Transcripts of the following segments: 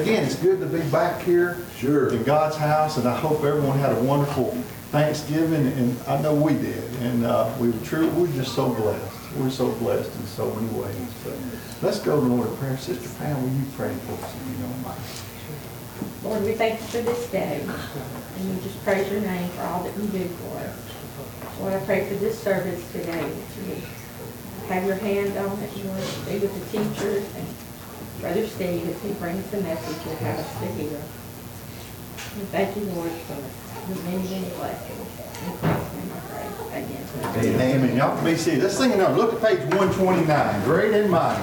again, it's good to be back here. Sure. In God's house, and I hope everyone had a wonderful Thanksgiving, and I know we did. And uh, we were true, we're just so blessed. We're so blessed in so many ways. But let's go to the Lord in prayer. Sister Pam, will you pray for us if you don't mind? Lord, we thank you for this day, and we just praise your name for all that you do for us. Lord, I pray for this service today, that you would have your hand on it, Lord, be with the teachers and Brother Steve as he brings the message you'll have us to hear. And thank you, Lord, for the many, many blessings. In Christ's name I pray. Amen. Amen. Y'all can be seated. Let's sing another. Look at page 129. Great and mighty.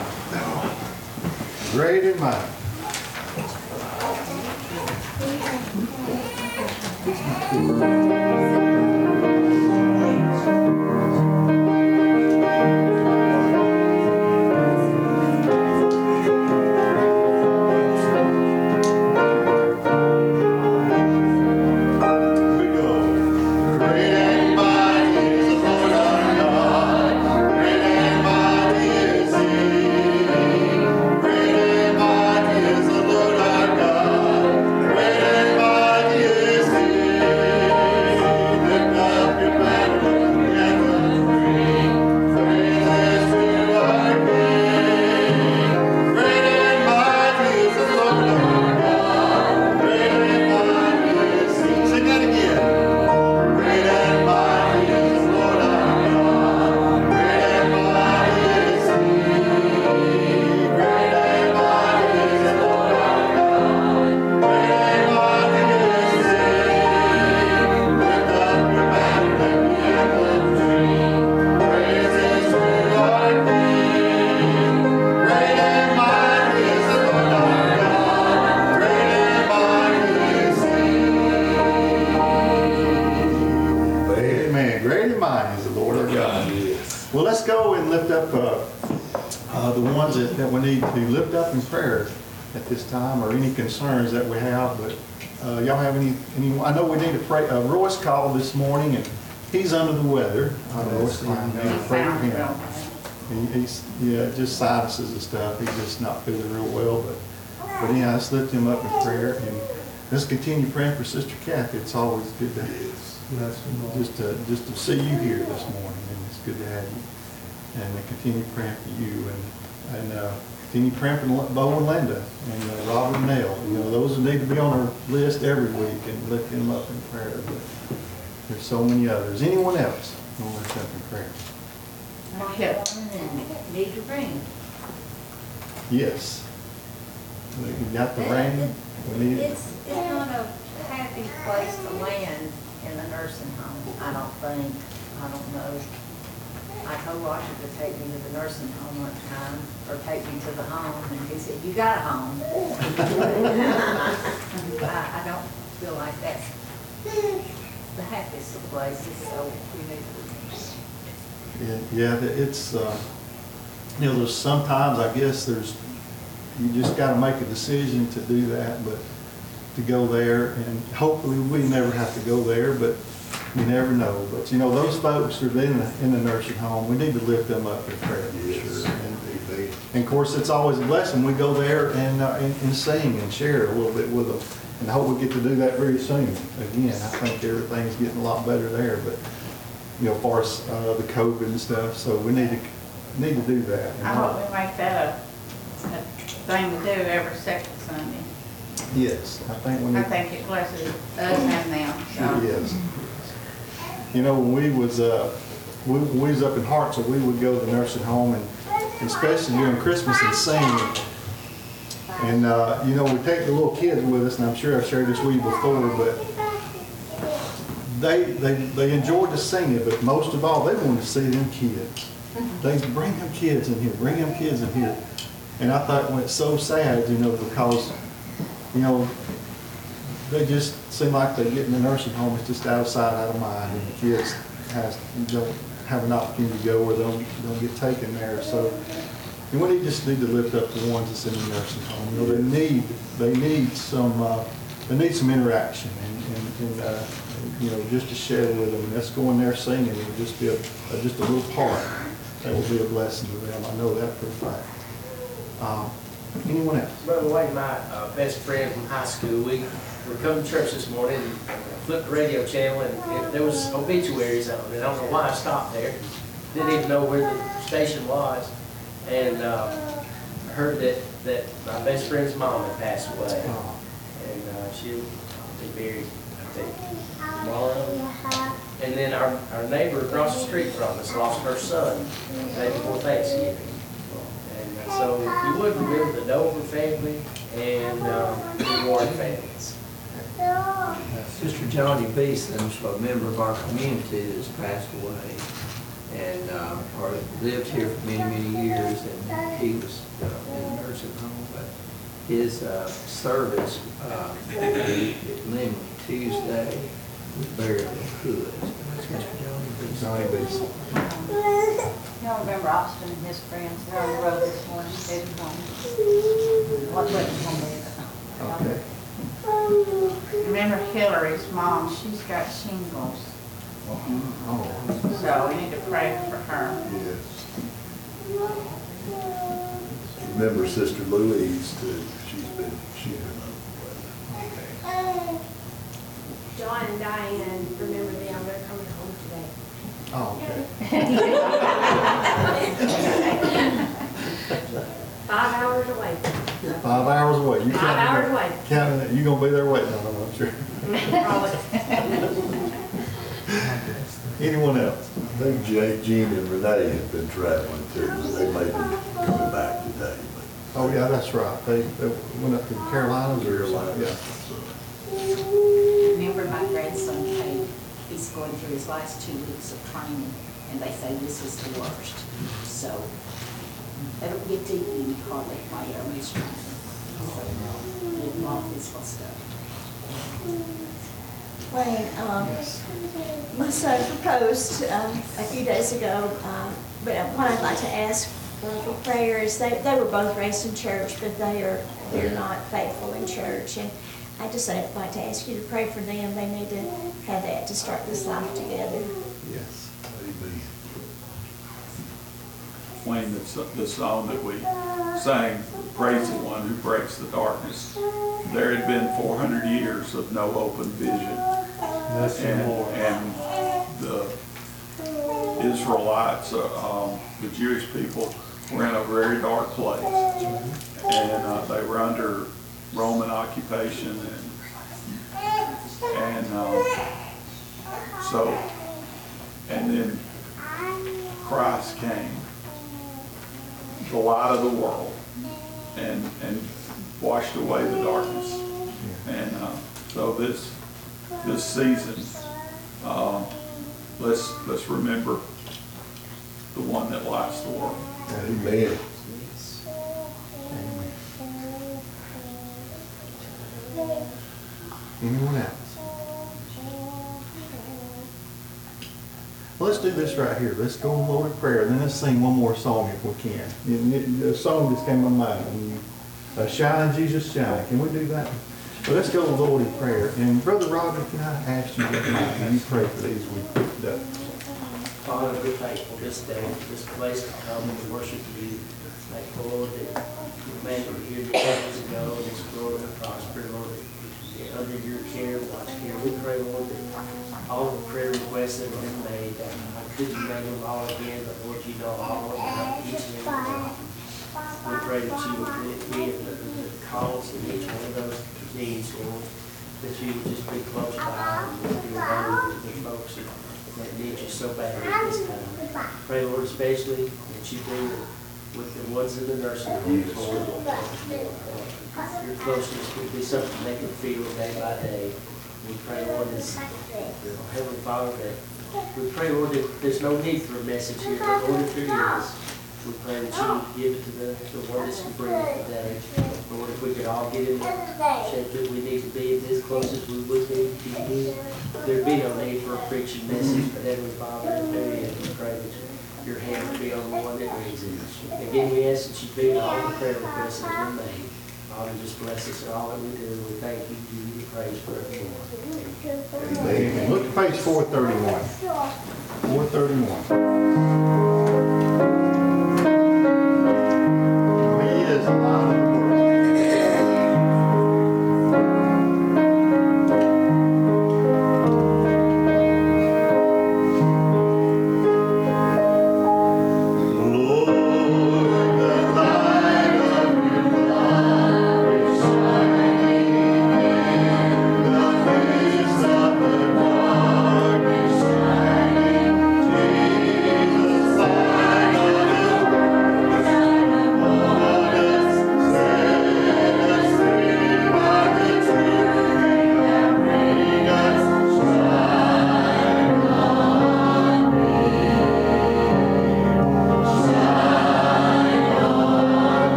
Great and mighty. Here the weather. Uh, Royce, we need to pray for him. He- He's, yeah, just sinuses and stuff. He's just not feeling real well, but, but anyhow, let's lift him up in prayer and let's continue praying for Sister Kathy. It's always good to, just to, just to see you here this morning and it's good to have you. And uh, continue praying for you and, and, uh, continue praying for Bo and Linda and uh, Robert and Nell. You know, those who need to be on our list every week and lift them up in prayer. But there's so many others. Anyone else? want to lift up in prayer? Need to bring. Yes. We got the rain, we need, It's, it's not a happy place to land in a nursing home, I don't think. I don't know. I told Roger to take me to the nursing home one time, or take me to the home, and he said, you got a home. I, I don't feel like that's the happiest of places, so we need to. yeah, yeah, it's, uh, you know, there's sometimes, I guess, there's, you just gotta make a decision to do that, but to go there, and hopefully we never have to go there, but you never know. But, you know, those folks that are in, the- in the nursing home, we need to lift them up in prayer, for sure. And- And of course, it's always a blessing, we go there and, uh, and and sing and share a little bit with them. And I hope we get to do that very soon. Again, I think everything's getting a lot better there, but, you know, as far as, uh, the COVID and stuff, so we need to, need to do that. I hope we make that a, a thing to do every second Sunday. Yes, I think we need. I think it blesses us and them, so. Yes. You know, when we was, uh, we, we was up in Hartsville, we would go to the nursing home and especially during Christmas and sing. And, uh, you know, we take the little kids with us, and I'm sure I've shared this with you before, but they, they, they enjoyed the singing, but most of all, they wanted to see them kids. They bring them kids in here, bring them kids in here. And I thought, well, it's so sad, you know, because, you know, they just seem like they get in the nursing home, it's just out of sight, out of mind, and the kids has, don't have an opportunity to go or they'll, they'll get taken there, so. And we need, just need to lift up the ones that's in the nursing home, you know, they need, they need some, uh, they need some interaction and, and, and, uh, you know, just to share with them, and let's go in there singing, and just be a, a- just a little part, that will be a blessing to them, I know that for a fact. Um, Anyone else? Brother Wayne, my uh, best friend from high school, we were coming to church this morning, and flipped the radio channel, and it- there was obituaries on, and I don't know why I stopped there. Didn't even know where the station was, and uh, I heard that, that my best friend's mom had passed away, Oh, and uh, she'll be buried, I think, tomorrow. And then our, our neighbor across the street from us lost her son, the day before Thanksgiving. And uh, so we would remember the Dover family and um, the Warren families. Sister Johnny Beeson, a member of our community that's passed away, and, uh, or lived here for many, many years, and he was uh, in a nursing home, but his, uh, service, uh, at Limley Tuesday, was buried in Hood. That's Mr. Johnny Johnny Beeson. Y'all remember Austin and his friends, they're on the road this morning, heading home. What way it's gonna be? Okay. Remember Hillary's mom, she's got shingles, so we need to pray for her. Yes. Remember Sister Louise too, she's been, she's been on John and Diane, remember them, they're coming home today. oh, okay. Five hours away, Five hours away. You five counting hours it? away. Counting it, you gonna be there waiting on them, I'm sure. Anyone else? I think Jane, Jean and Renee have been traveling too, they may be coming back today, but. Oh, yeah, that's right. They, they went up to the Carolinas or something, yeah. Remember my grandson Kate, he's going through his last two weeks of training, and they say this is the worst. So, they don't get to eat hardly while they're on his training. So, get all physical stuff. Wayne, um, my son proposed, um, a few days ago, um, but what I'd like to ask for prayer is, they, they were both raised in church, but they are, they're not faithful in church. And I just I'd like to ask you to pray for them. They need to have that to start this life together. Yes. Amen. Wayne, the, so- the song that we sang, Praise the One Who Breaks the Darkness. There had been four hundred years of no open vision. And, and the Israelites, uh, um, the Jewish people were in a very dark place. And, uh, they were under Roman occupation and, and, uh, so, and then Christ came the light of the world and, and washed away the darkness. And, uh, so this, this season, uh, let's, let's remember the one that lights the world. Amen. Anyone else? Well, let's do this right here. Let's go in Lord in prayer, then let's sing one more song if we can. A song just came to mind. Shine, Jesus, shine. Can we do that? Let's go to the Lord in prayer. And Brother Roger, can I ask you, if you pray for these we picked up? Father, we're thankful this day, this place to come and to worship you. Thankful, Lord, that you made it here days ago, and growing and prosper, Lord. Under your care, watch care, we pray, Lord, that all the prayer requests that have been made, that I couldn't name them all again, but Lord, you know all of them, each and every one. We pray that you would meet the calls in each one of those needs, Lord, that you would just be close by and would be available to the folks that, need you so badly at this time. Pray, Lord, especially that you be with the ones in the nursing homes, Lord. Your closeness would be something they can feel day by day. We pray, Lord, as Heavenly Father, that we pray, Lord, that there's no need for a message here, but Lord, if is, we pray that you oh. give it to the, the ones to bring it today. Lord, if we could all get in the shape that we need to be as close as we would be to you? There'd be no need for a preaching message, but Heavenly Father, bother. And we pray that your hand would be on the one that reads it. Again, we ask that you be to all the prayer requests that we made. Father, just bless us in all that we do. We thank you, give you the praise for everyone. Amen. Look to page 431. 431.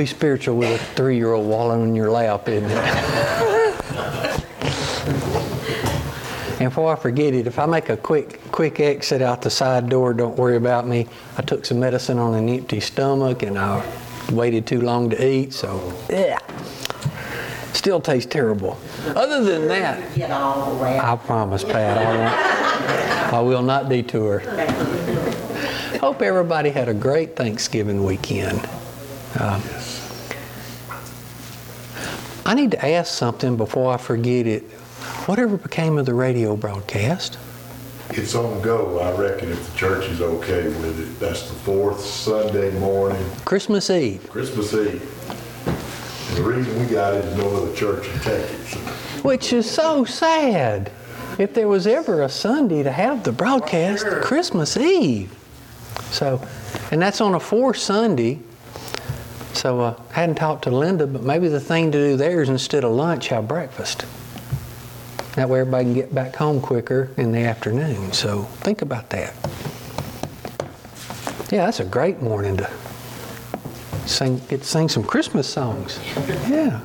Be spiritual with a three-year-old wallowing in your lap, isn't it? and before I forget it, if I make a quick quick exit out the side door, don't worry about me. I took some medicine on an empty stomach and I waited too long to eat, so yeah. Still tastes terrible. Other than that, Get all the way I promise, Pat, I won't. I will not detour. Hope everybody had a great Thanksgiving weekend. Um, I need to ask something before I forget it. Whatever became of the radio broadcast? It's on go, I reckon, if the church is okay with it. That's the fourth Sunday morning, Christmas Eve. Christmas Eve. And the reason we got it is no other church will take it. So Which is so sad. If there was ever a Sunday to have the broadcast, Christmas Eve. So, and that's on a fourth Sunday. So uh, I hadn't talked to Linda, but maybe the thing to do there is instead of lunch, have breakfast. That way everybody can get back home quicker in the afternoon. So think about that. Yeah, that's a great morning to sing, get to sing some Christmas songs. Yeah.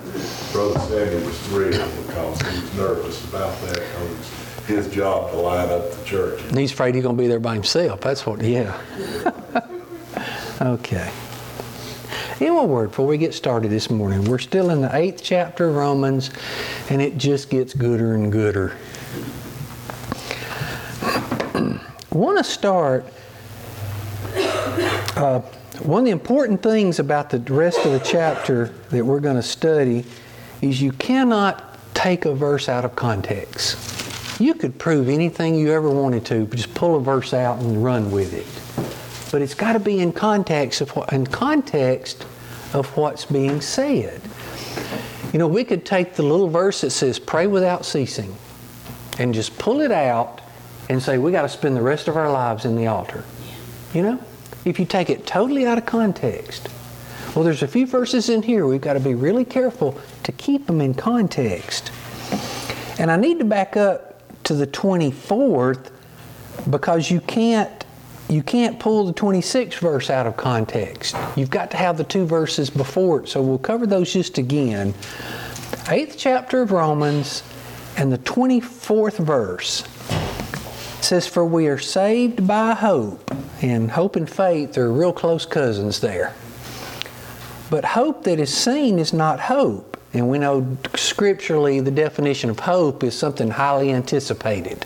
Brother Sandy was thrilled because he was nervous about that because it's his job to line up the church. And he's afraid he's going to be there by himself. That's what, yeah. okay. In one word, before we get started this morning, we're still in the eighth chapter of Romans, and it just gets gooder and gooder. I want to start. Uh, one of the important things about the rest of the chapter that we're going to study is you cannot take a verse out of context. You could prove anything you ever wanted to, but just pull a verse out and run with it. But it's got to be in context of what, in context of what's being said. You know, we could take the little verse that says "pray without ceasing" and just pull it out and say we got to spend the rest of our lives in the altar. You know, if you take it totally out of context. Well, there's a few verses in here we've got to be really careful to keep them in context. And I need to back up to the 24th because you can't you can't pull the 26th verse out of context. You've got to have the two verses before it. So we'll cover those just again. Eighth chapter of Romans and the 24th verse says, For we are saved by hope. And hope and faith are real close cousins there. But hope that is seen is not hope. And we know scripturally the definition of hope is something highly anticipated.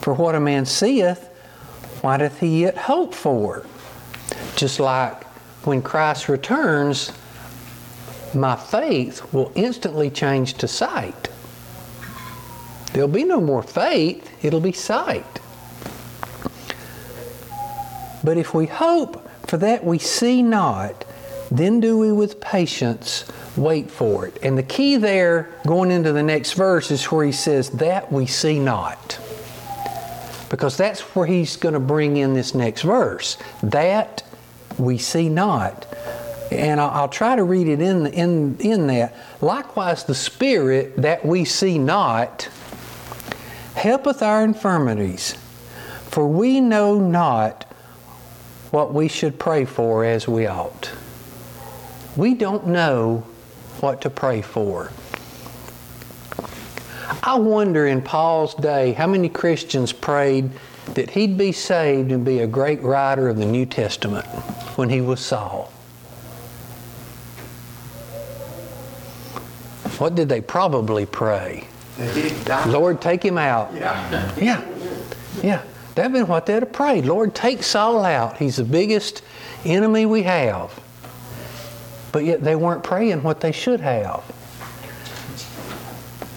For what a man seeth, why doth he yet hope for? Just like when Christ returns, my faith will instantly change to sight. There'll be no more faith, it'll be sight. But if we hope for that we see not, then do we with patience wait for it. And the key there, going into the next verse, is where he says, That we see not. Because that's where he's going to bring in this next verse. That we see not. And I'll, try to read it in, in, in that. Likewise, the Spirit that we see not helpeth our infirmities, for we know not what we should pray for as we ought. We don't know what to pray for. I wonder in Paul's day how many Christians prayed that he'd be saved and be a great writer of the New Testament when he was Saul. What did they probably pray? Lord, take him out. Yeah. Yeah. Yeah. That'd been what they'd have prayed. Lord, take Saul out. He's the biggest enemy we have. But yet they weren't praying what they should have.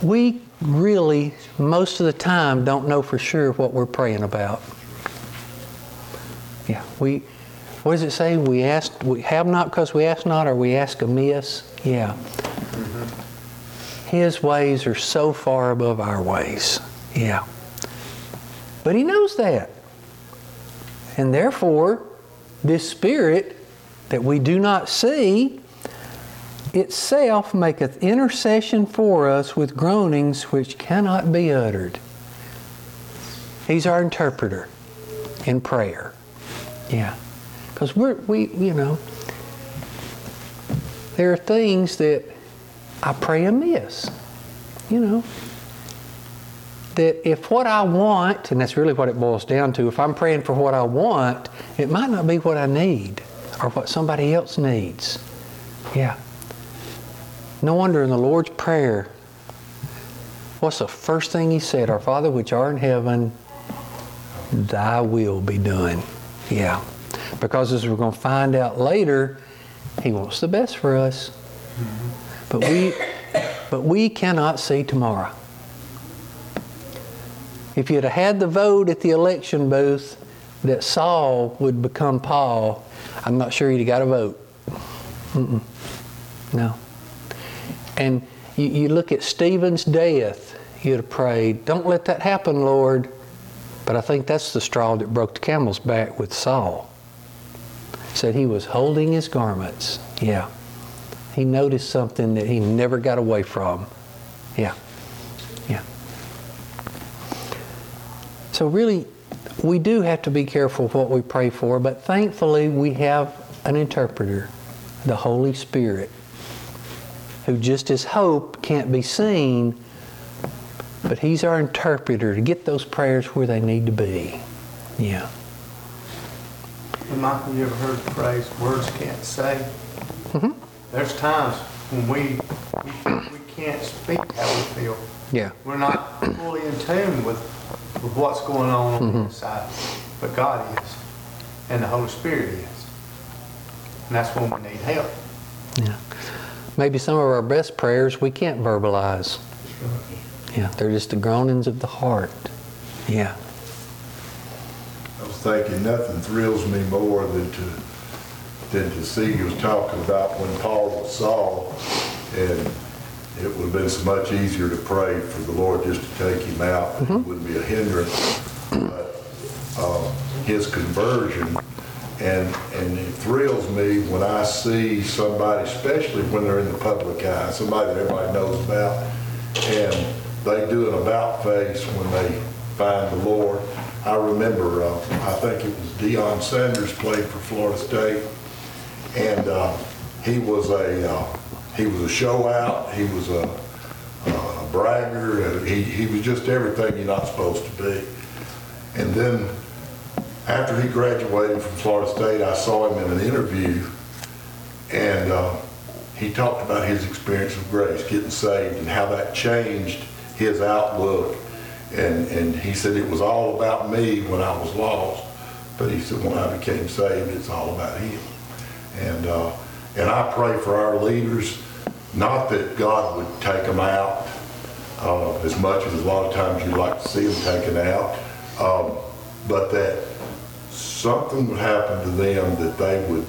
We really, most of the time, don't know for sure what we're praying about. Yeah. We what does it say? We ask we have not because we ask not, or we ask amiss? Yeah. His ways are so far above our ways. Yeah. But he knows that. And therefore, this Spirit that we do not see itself maketh intercession for us with groanings which cannot be uttered. He's our interpreter in prayer. Yeah. Because we're, we, you know, there are things that I pray amiss. You know, that if what I want, and that's really what it boils down to, if I'm praying for what I want, it might not be what I need or what somebody else needs. Yeah. No wonder in the Lord's Prayer, what's the first thing He said? Our Father which art in heaven, thy will be done. Yeah. Because as we're going to find out later, He wants the best for us. But we, but we cannot see tomorrow. If you'd have had the vote at the election booth that Saul would become Paul, I'm not sure you'd have got a vote. Mm-mm. No. And you, you look at Stephen's death, you'd have prayed, Don't let that happen, Lord. But I think that's the straw that broke the camel's back with Saul. Said he was holding his garments. Yeah. He noticed something that he never got away from. Yeah. Yeah. So, really, we do have to be careful what we pray for, but thankfully, we have an interpreter, the Holy Spirit, who just as hope can't be seen, but He's our interpreter to get those prayers where they need to be. Yeah. And Michael, you ever heard the phrase, words can't say? Mm-hmm. There's times when we, we, we can't speak how we feel. Yeah. We're not fully in tune with, with what's going on on the inside. But God is, and the Holy Spirit is. And that's when we need help. Yeah. Maybe some of our best prayers we can't verbalize. Yeah, they're just the groanings of the heart. Yeah. I was thinking, nothing thrills me more than to, than to see you was talking about when Paul was Saul, and it would have been so much easier to pray for the Lord just to take him out. It wouldn't be a hindrance. But uh, his conversion, and, and it thrills me when I see somebody, especially when they're in the public eye, somebody that everybody knows about, and they do an about face when they find the Lord. I remember, uh, I think it was Deion Sanders played for Florida State, and uh, he was a uh, he was a show out. He was a, a bragger. He he was just everything you're not supposed to be. And then after he graduated from Florida State, I saw him in an interview, and uh, he talked about his experience of grace, getting saved, and how that changed his outlook. And, and he said it was all about me when I was lost, but he said when I became saved, it's all about him. And, uh, and I pray for our leaders, not that God would take them out uh, as much as a lot of times you'd like to see them taken out, um, but that something would happen to them that they would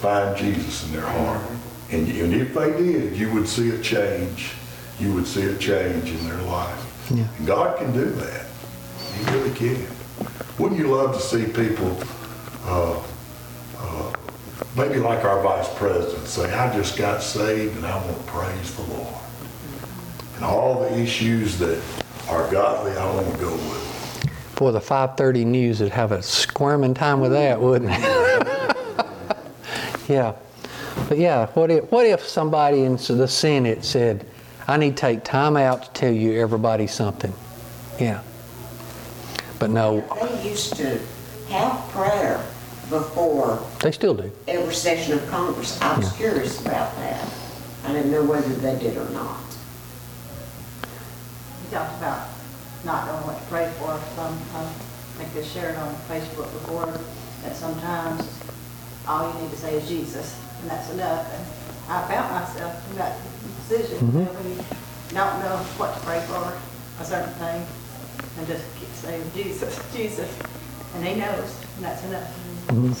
find Jesus in their heart. And, and if they did, you would see a change. You would see a change in their life. Yeah. And God can do that. He really can. Wouldn't you love to see people, uh, uh, maybe like our vice president, say, I just got saved and I want to praise the Lord. And all the issues that are godly, I want to go with. Boy, the 5:30 news would have a squirming time with that, wouldn't it? yeah. But yeah, what if what if somebody in the Senate said, "I need to take time out to tell you everybody something." Yeah. But no, They used to have prayer before they still do. every session of Congress. I was Yeah. curious about that. I didn't know whether they did or not. We talked about not knowing what to pray for. Some, um, I think they shared on Facebook before that sometimes all you need to say is Jesus, and that's enough. And I found myself in that where we don't know what to pray for, a certain thing, and just keep saying Jesus, Jesus, and he knows, and that's enough. Mhm.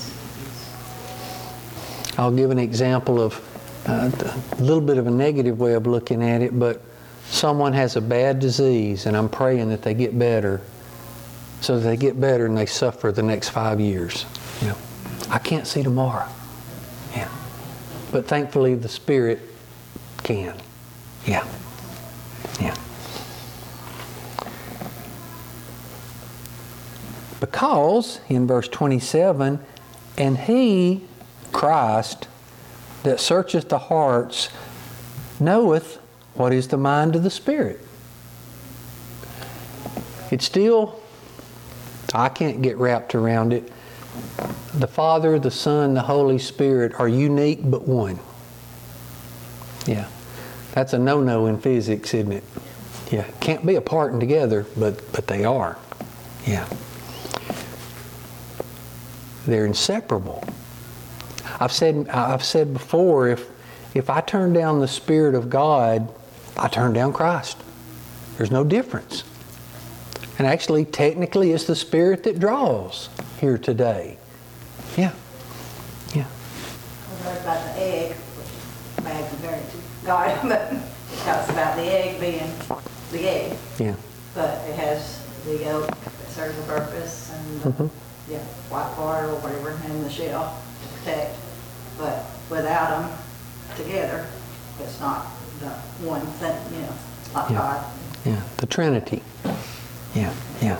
I'll give an example of uh, a little bit of a negative way of looking at it, but someone has a bad disease, and I'm praying that they get better, so that they get better and they suffer the next five years. You know, I can't see tomorrow. Yeah, but thankfully the Spirit can. Yeah, yeah. Because in verse 27, and he, Christ, that searcheth the hearts, knoweth what is the mind of the Spirit. It's still, I can't get wrapped around it. The Father, the Son, the Holy Spirit are unique but one. Yeah. That's a no no in physics, isn't it? Yeah. Can't be apart and together, but, but they are. Yeah. They're inseparable. I've said, I've said before, if, if I turn down the Spirit of God, I turned down Christ. There's no difference. And actually, technically, it's the Spirit that draws here today. Yeah. Yeah. I heard about the egg, which bad compared to God, but it talks about the egg being the egg, Yeah. but it has the yolk that serves a purpose and, the, Mhm. yeah, white part or whatever, and the shell to protect. But without them together, it's not the one thing, you know, like Yeah. God. Yeah. The Trinity. Yeah. Yeah.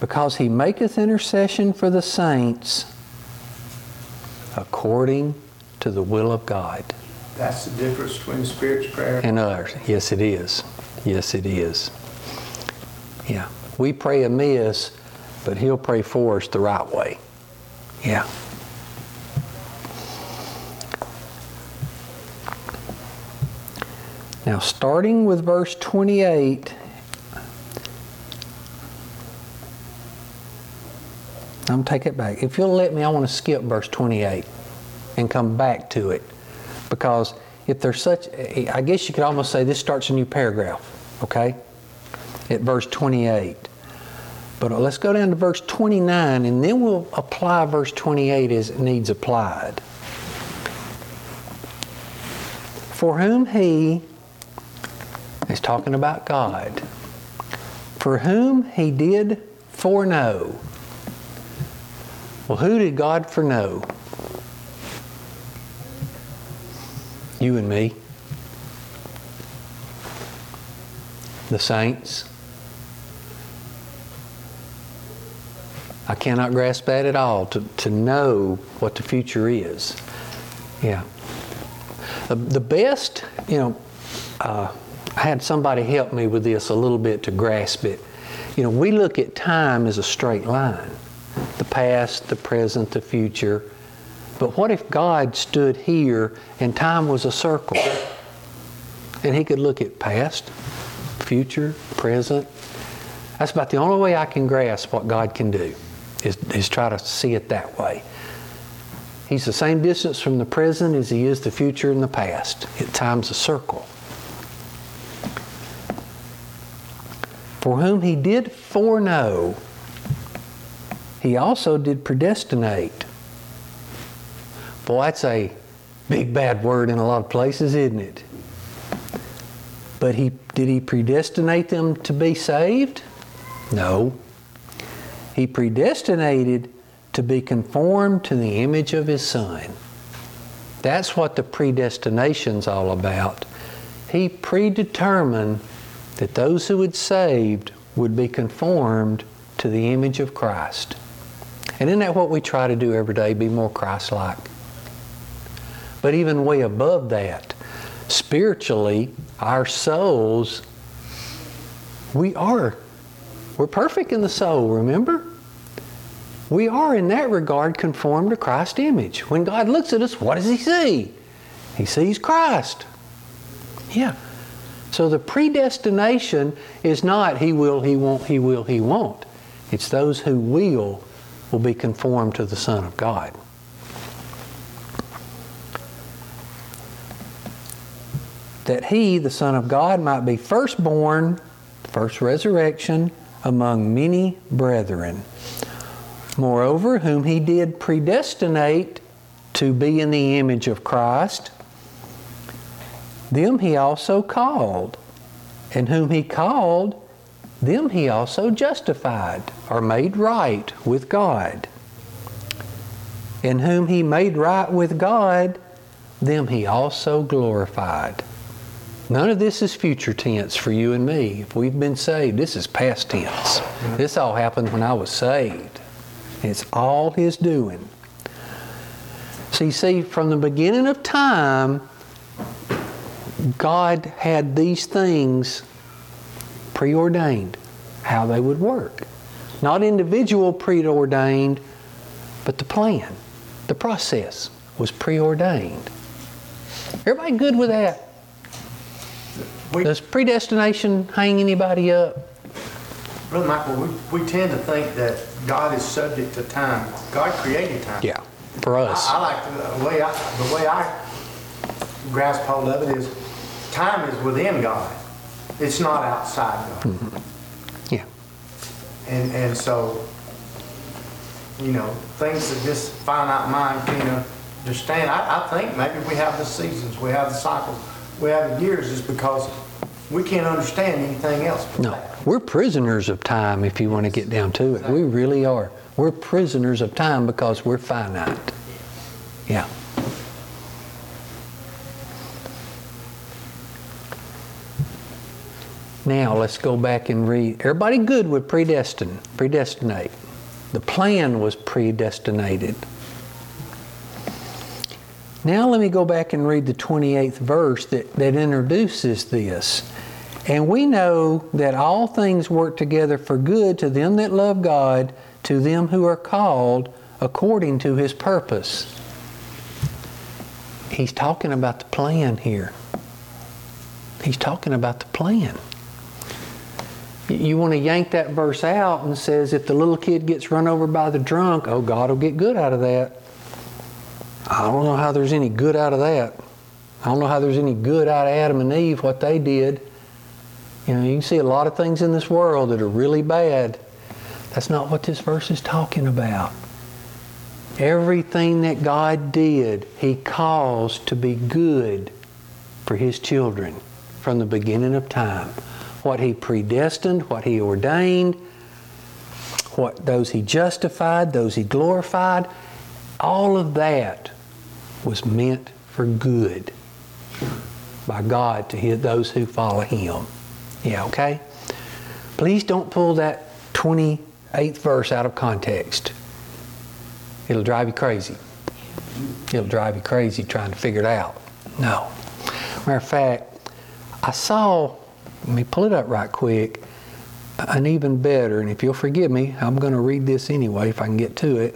Because he maketh intercession for the saints according to the will of God. That's the difference between Spirit's prayer. And ours. Yes, it is. Yes, it is. Yeah. We pray amiss, but He'll pray for us the right way. Yeah. Now, starting with verse 28, I'm take it back. If you'll let me, I want to skip verse 28 and come back to it. Because if there's such, I guess you could almost say this starts a new paragraph, okay? At verse 28. But let's go down to verse 29 and then we'll apply verse 28 as it needs applied. For whom he, is talking about God, for whom he did foreknow. Well, who did God foreknow? You and me. The saints. I cannot grasp that at all to, to know what the future is. Yeah. The, the best, you know, uh, had somebody help me with this a little bit to grasp it. You know, we look at time as a straight line the past, the present, the future. But what if God stood here and time was a circle? And he could look at past, future, present. That's about the only way I can grasp what God can do, is, is try to see it that way. He's the same distance from the present as he is the future and the past. It time's a circle. For whom he did foreknow, he also did predestinate. Boy, that's a big bad word in a lot of places, isn't it? But he did he predestinate them to be saved? No. He predestinated to be conformed to the image of his son. That's what the predestination's all about. He predetermined that those who had saved would be conformed to the image of Christ. And isn't that what we try to do every day, be more Christ like? But even way above that, spiritually, our souls We are. We're perfect in the soul, remember? We are, in that regard, conformed to Christ's image. When God looks at us, what does He see? He sees Christ. Yeah. So the predestination is not He will, He won't, He will, He won't. It's those who will will be conformed to the Son of God. That He, the Son of God, might be firstborn, first resurrection, among many brethren. Moreover, whom he did predestinate to be in the image of Christ, them he also called. And whom he called, them he also justified, or made right with God. And whom he made right with God, them he also glorified. None of this is future tense for you and me. If we've been saved, this is past tense. This all happened when I was saved. It's all His doing. So you see, from the beginning of time, God had these things preordained, how they would work. Not individual preordained, but the plan, the process was preordained. Everybody good with that? We- Does predestination hang anybody up? Brother Michael, we, we tend to think that God is subject to time. God created time. Yeah, for us. I, I like the, the way I, the way I grasp hold of it is time is within God. It's not outside God. Mm-hmm. Yeah. And, and so, you know, things that this finite mind can't understand, I, I think maybe we have the seasons, we have the cycles, we have the years is because we can't understand anything else No, that. we're prisoners of time if you want to get down to it. We really are. We're prisoners of time because we're finite. Yeah. Now let's go back and read. Everybody good with predestined, predestinate. The plan was predestinated. Now let me go back and read the 28th verse that, that introduces this. And we know that all things work together for good to them that love God, to them who are called according to his purpose. He's talking about the plan here. He's talking about the plan. You- want to yank that verse out and says if the little kid gets run over by the drunk, oh God will get good out of that. I don't know how there's any good out of that. I don't know how there's any good out of Adam and Eve, what they did. You know, you can see a lot of things in this world that are really bad. That's not what this verse is talking about. Everything that God did, He caused to be good for His children from the beginning of time. What He predestined, what He ordained, what those He justified, those He glorified, all of that was meant for good by God to those who follow Him. Yeah, okay? Please don't pull that 28th verse out of context. It'll drive you crazy. It'll drive you crazy trying to figure it out. No. Matter of fact, I saw, let me pull it up right quick, an even better, and if you'll forgive me, I'm going to read this anyway if I can get to it.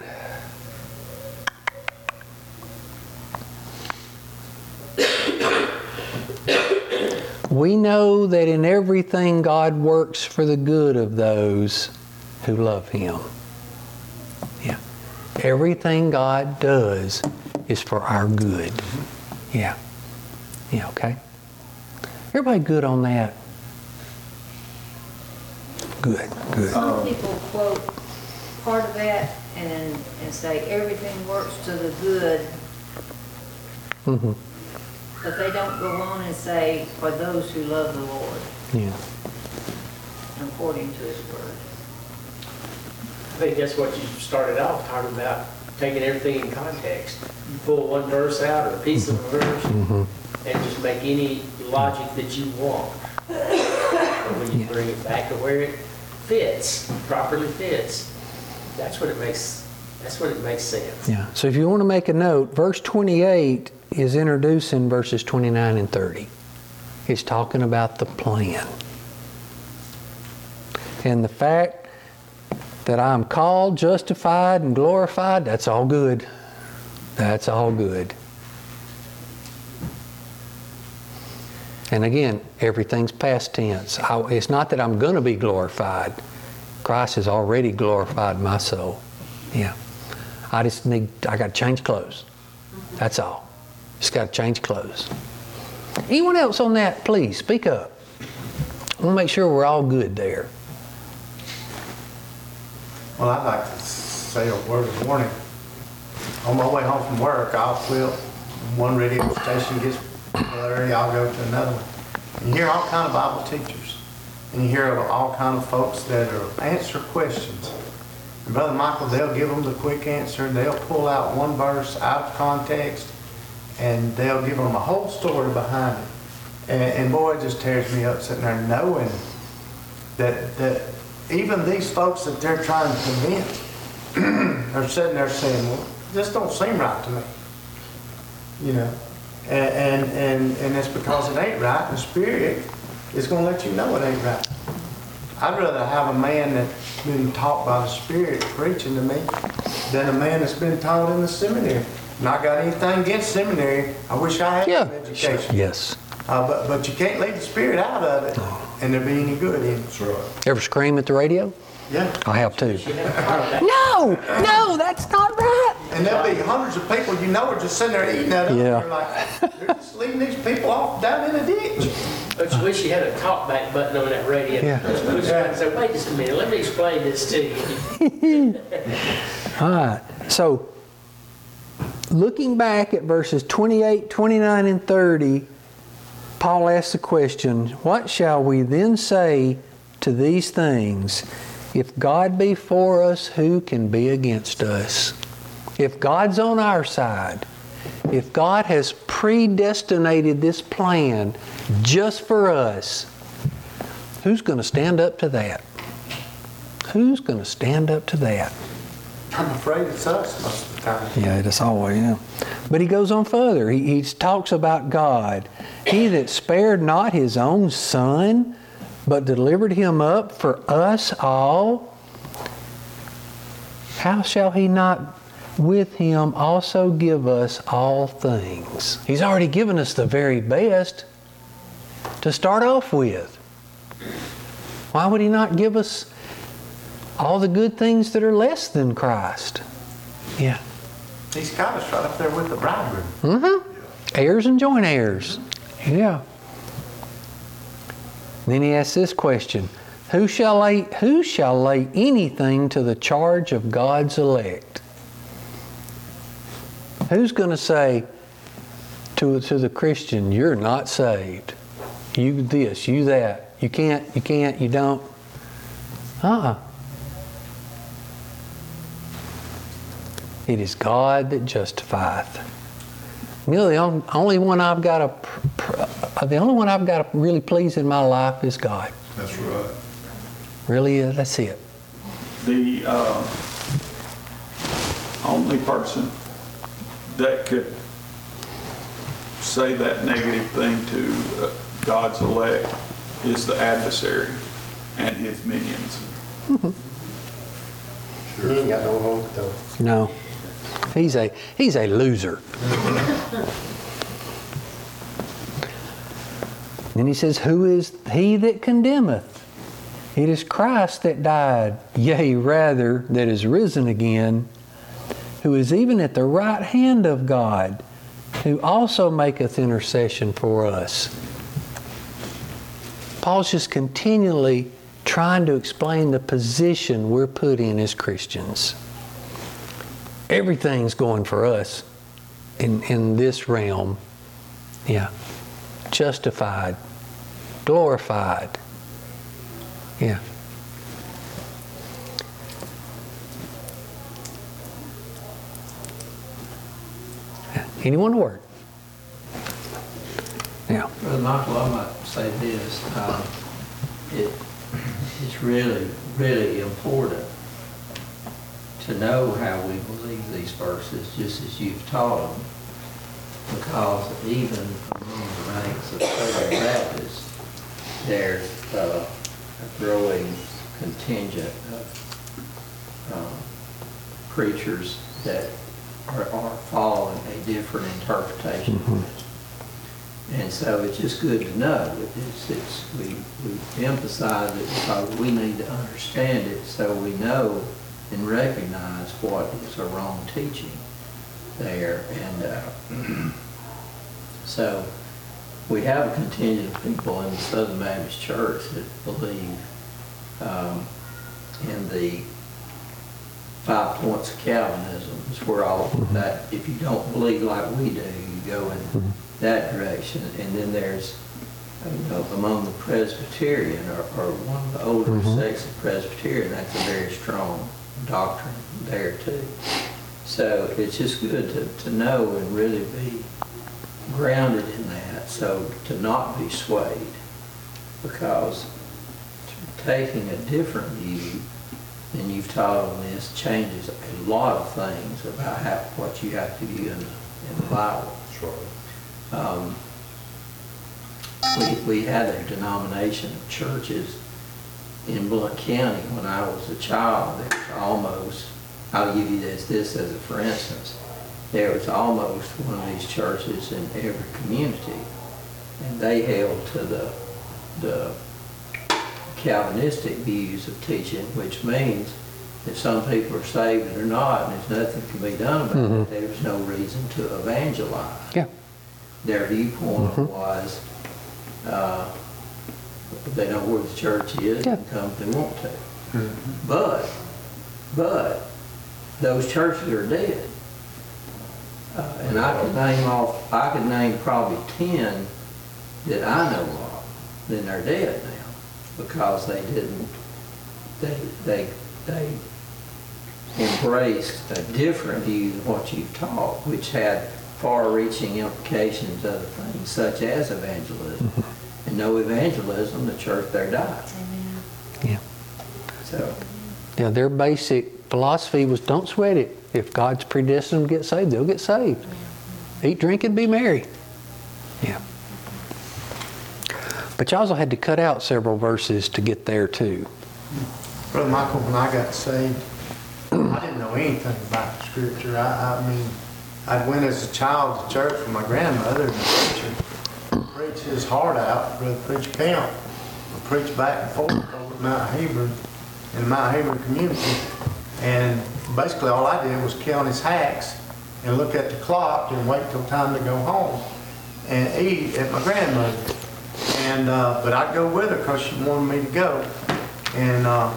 We know that in everything God works for the good of those who love Him. Yeah. Everything God does is for our good. Yeah. Yeah, okay. Everybody good on that? Good, good. Some people quote part of that and, and say everything works to the good, hmm but they don't go on and say for those who love the Lord, Yeah. according to his word. I think that's what you started off talking about, taking everything in context. You pull one verse out or a piece of a verse hmm and just make any logic that you want. And when you bring it back to where it fits, properly fits, that's what it makes, that's what it makes sense. Yeah. So if you want to make a note, verse 28 is introducing verses 29 and 30. It's talking about the plan. And the fact that I'm called, justified, and glorified, that's all good. That's all good. And again, everything's past tense. I, it's not that I'm going to be glorified. Christ has already glorified my soul. Yeah. I just need, I got to change clothes. That's all. Just got to change clothes. Anyone else on that, please speak up. I want to make sure we're all good there. Well, I'd like to say a word of warning. On my way home from work, I'll quit. One radio station gets blurry, I'll go to another one. And you hear all kind of Bible teachers. And you hear of all kind of folks that are answer questions. And Brother Michael, they'll give them the quick answer. and They'll pull out one verse out of context and they'll give them a whole story behind it. And, and boy, it just tears me up sitting there knowing that, that even these folks that they're trying to convince are sitting there saying, well, this don't seem right to me. You know, and, and, and, and it's because it ain't right. The Spirit is going to let you know it ain't right. I'd rather have a man that's been taught by the Spirit preaching to me than a man that's been taught in the seminary. Not got anything against seminary. I wish I had Yeah. some education. Yes. Uh, but, but you can't leave the Spirit out of it and there be any good in it. That's right. Ever scream at the radio? Yeah. I have too. No, no, that's not right. And there'll be hundreds of people you know are just sitting there eating that up. Yeah. You're like, they're just leaving these people off down in a ditch. Don't you wish you had a talkback button on that radio? Yeah. Just push it and say, wait just a minute, let me explain this to you. All right. So, looking back at verses 28, 29, and 30, Paul asks the question What shall we then say to these things? If God be for us, who can be against us? If God's on our side, if God has predestinated this plan just for us, who's going to stand up to that? Who's going to stand up to that? I'm afraid it's us most of the time. Yeah, it is always, yeah. But he goes on further. He, he talks about God. He that spared not his own son, but delivered him up for us all, how shall he not with him also give us all things? He's already given us the very best to start off with. Why would he not give us all the good things that are less than Christ? Yeah. He's got us right up there with the bridegroom. Mm-hmm. Heirs and joint heirs. Yeah. Then he asks this question Who shall lay who shall lay anything to the charge of God's elect? Who's going to say to, to the Christian, you're not saved? You this, you that. You can't, you can't, you don't. Uh-uh. It is God that justifieth. You know, the on- only one I've got pr- uh, the only one I've got to really please in my life is God. That's right. Really, is. that's it. The uh, only person that could say that negative thing to uh, God's elect is the adversary and his minions. He ain't got no hope though. No, he's a he's a loser. Then he says, "Who is he that condemneth? It is Christ that died, yea, rather that is risen again, who is even at the right hand of God, who also maketh intercession for us." Paul's just continually trying to explain the position we're put in as Christians. Everything's going for us in, in this realm. Yeah. Justified, glorified. Yeah. Anyone word? Yeah. Brother Michael, I might say this, uh, it, it's really, really important to know how we believe these verses, just as you've taught them, because even among the ranks of Southern Baptists, there's uh, a growing contingent of uh, preachers that are, are following a different interpretation of this. And so it's just good to know. It's, it's, we, we emphasize it because we need to understand it so we know and recognize what is a wrong teaching there. And uh, so we have a contingent of people in the Southern Baptist Church that believe um, in the five points of Calvinism. Is where all mm-hmm. that, if you don't believe like we do, you go in mm-hmm. that direction. And then there's, you know, among the Presbyterian or, or one of the older mm-hmm. sects of Presbyterian, that's a very strong doctrine there too. So it's just good to, to know and really be grounded in that, so to not be swayed. Because taking a different view than you've taught on this changes a lot of things about how, what you have to do in the, in the Bible. Sure. Um, we, we had a denomination of churches in Blount County when I was a child. There was almost, I'll give you this, this as a for instance. There was almost one of these churches in every community. And they held to the, the Calvinistic views of teaching, which means if some people are saved or not, and there's nothing can be done about it, there's no reason to evangelize Yeah. their viewpoint Mhm. was, uh, they know where the church is, Yeah. and come if they want to. But, but, those churches are dead. Uh, and I could name off, I could name probably ten that I know of, then they're dead now, because they didn't, they, they, they embraced a different view than what you've taught, which had far-reaching implications, other things such as evangelism. Mm-hmm. And no evangelism, the church there died. Yeah. So, Yeah, their basic philosophy was don't sweat it. If God's predestined to get saved, they'll get saved. Eat, drink, and be merry. Yeah. But you also had to cut out several verses to get there too. Brother Michael, when I got saved, I didn't know anything about the scripture. I, I mean, I went as a child to church with my grandmother and the preacher preached his heart out, Brother Preacher Camp, would preach back and forth over Mount Hebron, in the Mount Hebron community. And basically all I did was count his hacks and look at the clock and wait till time to go home and eat at my grandmother's. And, uh, but I'd go with her because she wanted me to go. And, uh,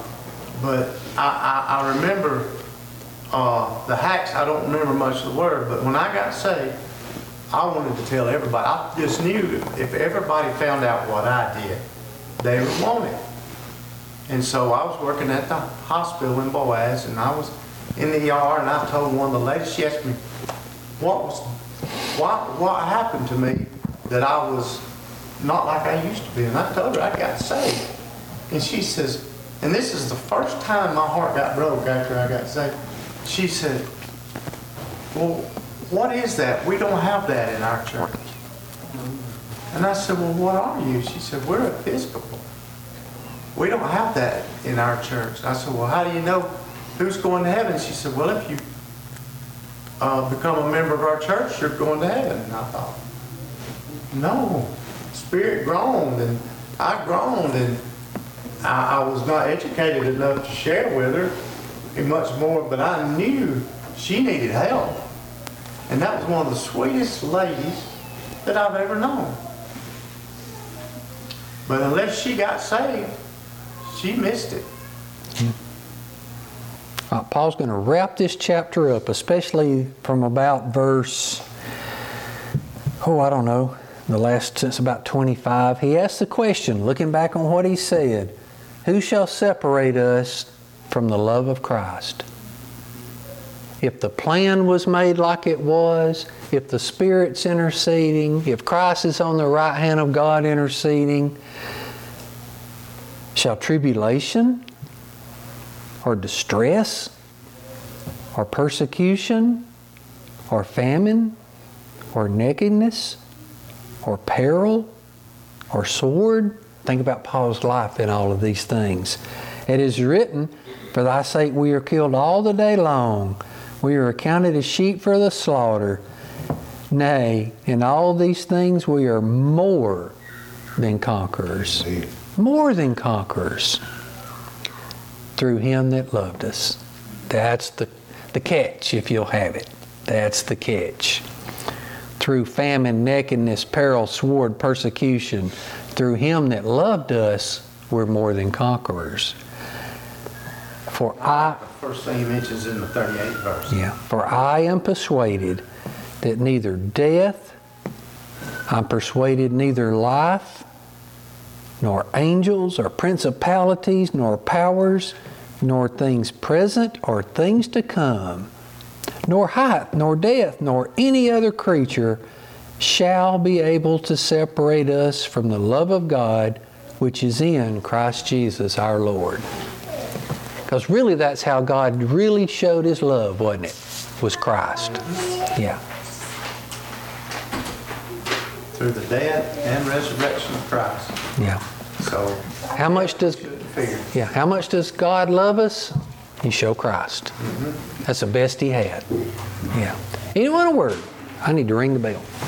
but I, I, I remember, uh, the hacks, I don't remember much of the word, but when I got saved, I wanted to tell everybody. I just knew if everybody found out what I did, they would want it. And so I was working at the hospital in Boaz, and I was in the ER, and I told one of the ladies, she asked me, what was, what, what happened to me that I was not like I used to be? And I told her I got saved. And she says, and this is the first time my heart got broke after I got saved. She said, well, what is that? We don't have that in our church. And I said, well, what are you? She said, we're Episcopal. We don't have that in our church. I said, well, how do you know who's going to heaven? She said, well, if you uh, become a member of our church, you're going to heaven. And I thought, no. Spirit groaned, and I groaned, and I, I was not educated enough to share with her much more, but I knew she needed help. And that was one of the sweetest ladies that I've ever known. But unless she got saved, she missed it. Uh, Paul's going to wrap this chapter up, especially from about verse, oh, I don't know, the last, since about 25. He asks the question, looking back on what he said, Who shall separate us from the love of Christ? If the plan was made like it was, if the Spirit's interceding, if Christ is on the right hand of God interceding, shall tribulation or distress or persecution or famine or nakedness or peril or sword. Think about Paul's life in all of these things. It is written, For thy sake we are killed all the day long. We are accounted as sheep for the slaughter. Nay, in all these things we are more than conquerors. More than conquerors. Through him that loved us. That's the, the catch, if you'll have it. That's the catch. Through famine, nakedness, peril, sword, persecution. Through him that loved us, we're more than conquerors. For I, the First thing he mentions in the 38th verse. yeah, for I am persuaded that neither death, I'm persuaded neither life, nor angels, or principalities, nor powers, nor things present, or things to come, nor height, nor depth, nor any other creature shall be able to separate us from the love of God which is in Christ Jesus our Lord. Because really, that's how God really showed His love, wasn't it? Was Christ. Yeah. Through the death and resurrection of Christ. Yeah. So How much does yeah? How much does God love us? He showed Christ. That's the best He had. Yeah. Anyone a word? I need to ring the bell.